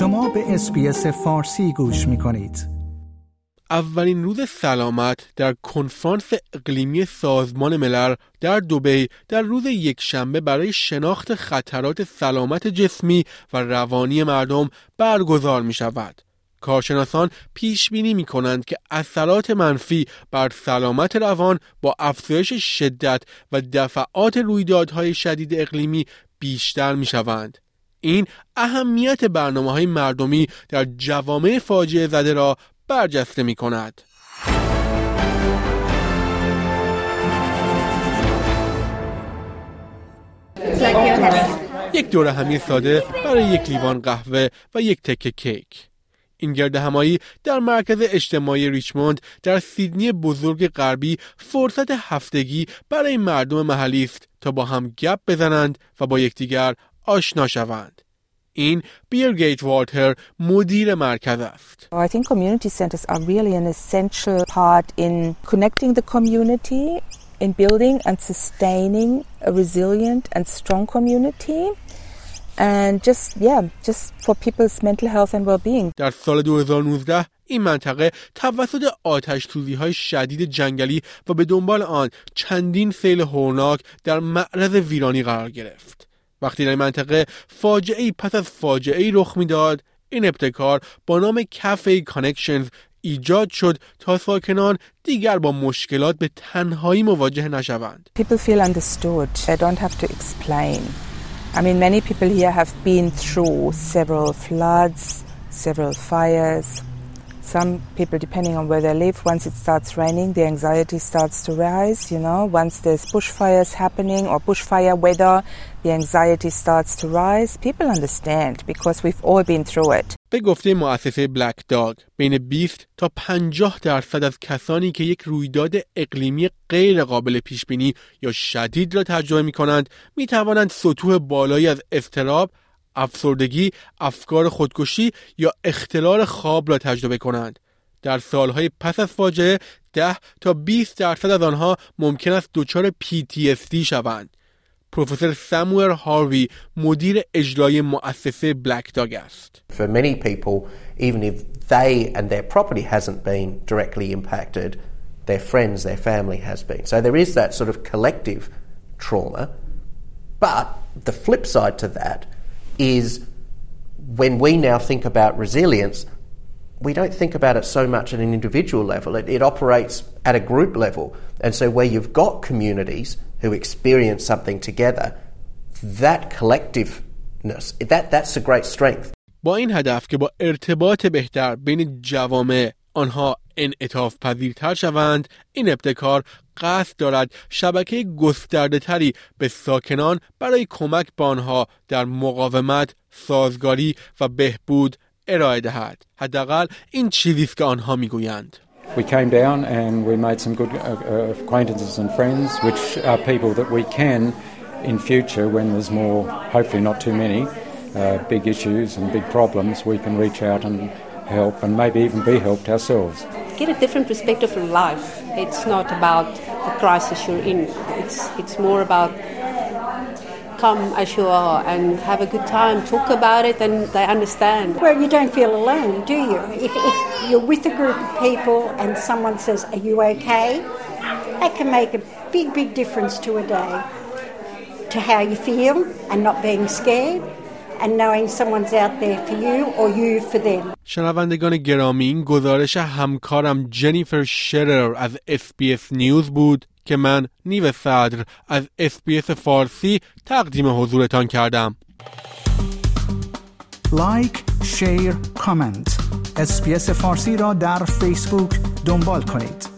شما به اسپیس فارسی گوش می کنید. اولین روز سلامت در کنفرانس اقلیمی سازمان ملل در دوبی در روز یکشنبه برای شناخت خطرات سلامت جسمی و روانی مردم برگزار می شود. کارشناسان پیش بینی می کنند که اثرات منفی بر سلامت روان با افزایش شدت و دفعات رویدادهای شدید اقلیمی بیشتر می شوند. این اهمیت برنامه های مردمی در جوامع فاجعه زده را برجسته می کند. یک دور همی ساده برای یک لیوان قهوه و یک تکه کیک. این گرد همایی در مرکز اجتماعی ریچموند در سیدنی بزرگ غربی فرصت هفتگی برای مردم محلی است تا با هم گپ بزنند و با یکدیگر آشنا شوند. این بیرگیت والتر مدیر مرکز است. I think community centers are really an essential part in connecting the community, in building and sustaining a resilient and strong community. and just yeah just for people's mental health and well-being در سال 2019 این منطقه توسط آتش سوزی های شدید جنگلی و به دنبال آن چندین سیل هورناک در معرض ویرانی قرار گرفت وقتی در منطقه فاجعه ای پس از فاجعه ای رخ می‌داد این ابتکار با نام کافه کانکشنز ایجاد شد تا ساکنان دیگر با مشکلات به تنهایی مواجه نشوند. People feel understood. They don't have to explain. I mean, many people here have been through several floods, several fires. Some people, depending on where they live, once it starts raining, the anxiety starts to rise. You know, once there's bushfires happening or bushfire weather, the anxiety starts to rise. People understand because we've all been through it. به گفته مؤسسه بلک داگ بین 20 تا 50 درصد از کسانی که یک رویداد اقلیمی غیر قابل پیش بینی یا شدید را تجربه می کنند می توانند سطوح بالایی از اضطراب، افسردگی، افکار خودکشی یا اختلال خواب را تجربه کنند. در سالهای پس از فاجعه 10 تا 20 درصد از آنها ممکن است دچار PTSD شوند. پروفسور ساموئل هاروی مدیر اجرایی مؤسسه بلک داگ است. For many people, even if they and their property hasn't been directly impacted, their friends, their family has been. So there is that sort of collective trauma. But the flip side to that is when we now think about resilience, we don't think about it so much at an individual level. It, it, operates at a group level. And so, where you've got communities who experience something together, that collectiveness, that, that's a great strength. با این هدف که با ارتباط بهتر بین جوامع آنها انعطاف پذیرتر شوند این ابتکار قصد دارد شبکه گسترده تری به ساکنان برای کمک به آنها در مقاومت، سازگاری و بهبود ارائه دهد. حداقل این چیزی است که آنها می‌گویند. We came down and we made some good uh, acquaintances and friends, which are people that we can, in future, when there's more, hopefully not too many, uh, big issues and big problems, we can reach out and help and maybe even be helped ourselves. Get a different perspective from life. It's not about the crisis you're in. It's it's more about come as you are and have a good time, talk about it, and they understand. Well, you don't feel alone, do you? If, if you're with a group of people and someone says, Are you okay? That can make a big, big difference to a day. To how you feel and not being scared. And knowing someone's out there for you or you for them. شنوندگان گرامی این گزارش همکارم جنیفر شرر از SBS نیوز بود که من نیو صدر از اسپیس فارسی تقدیم حضورتان کردم. like، share، comment اسپیس فارسی را در فیسبوک دنبال کنید.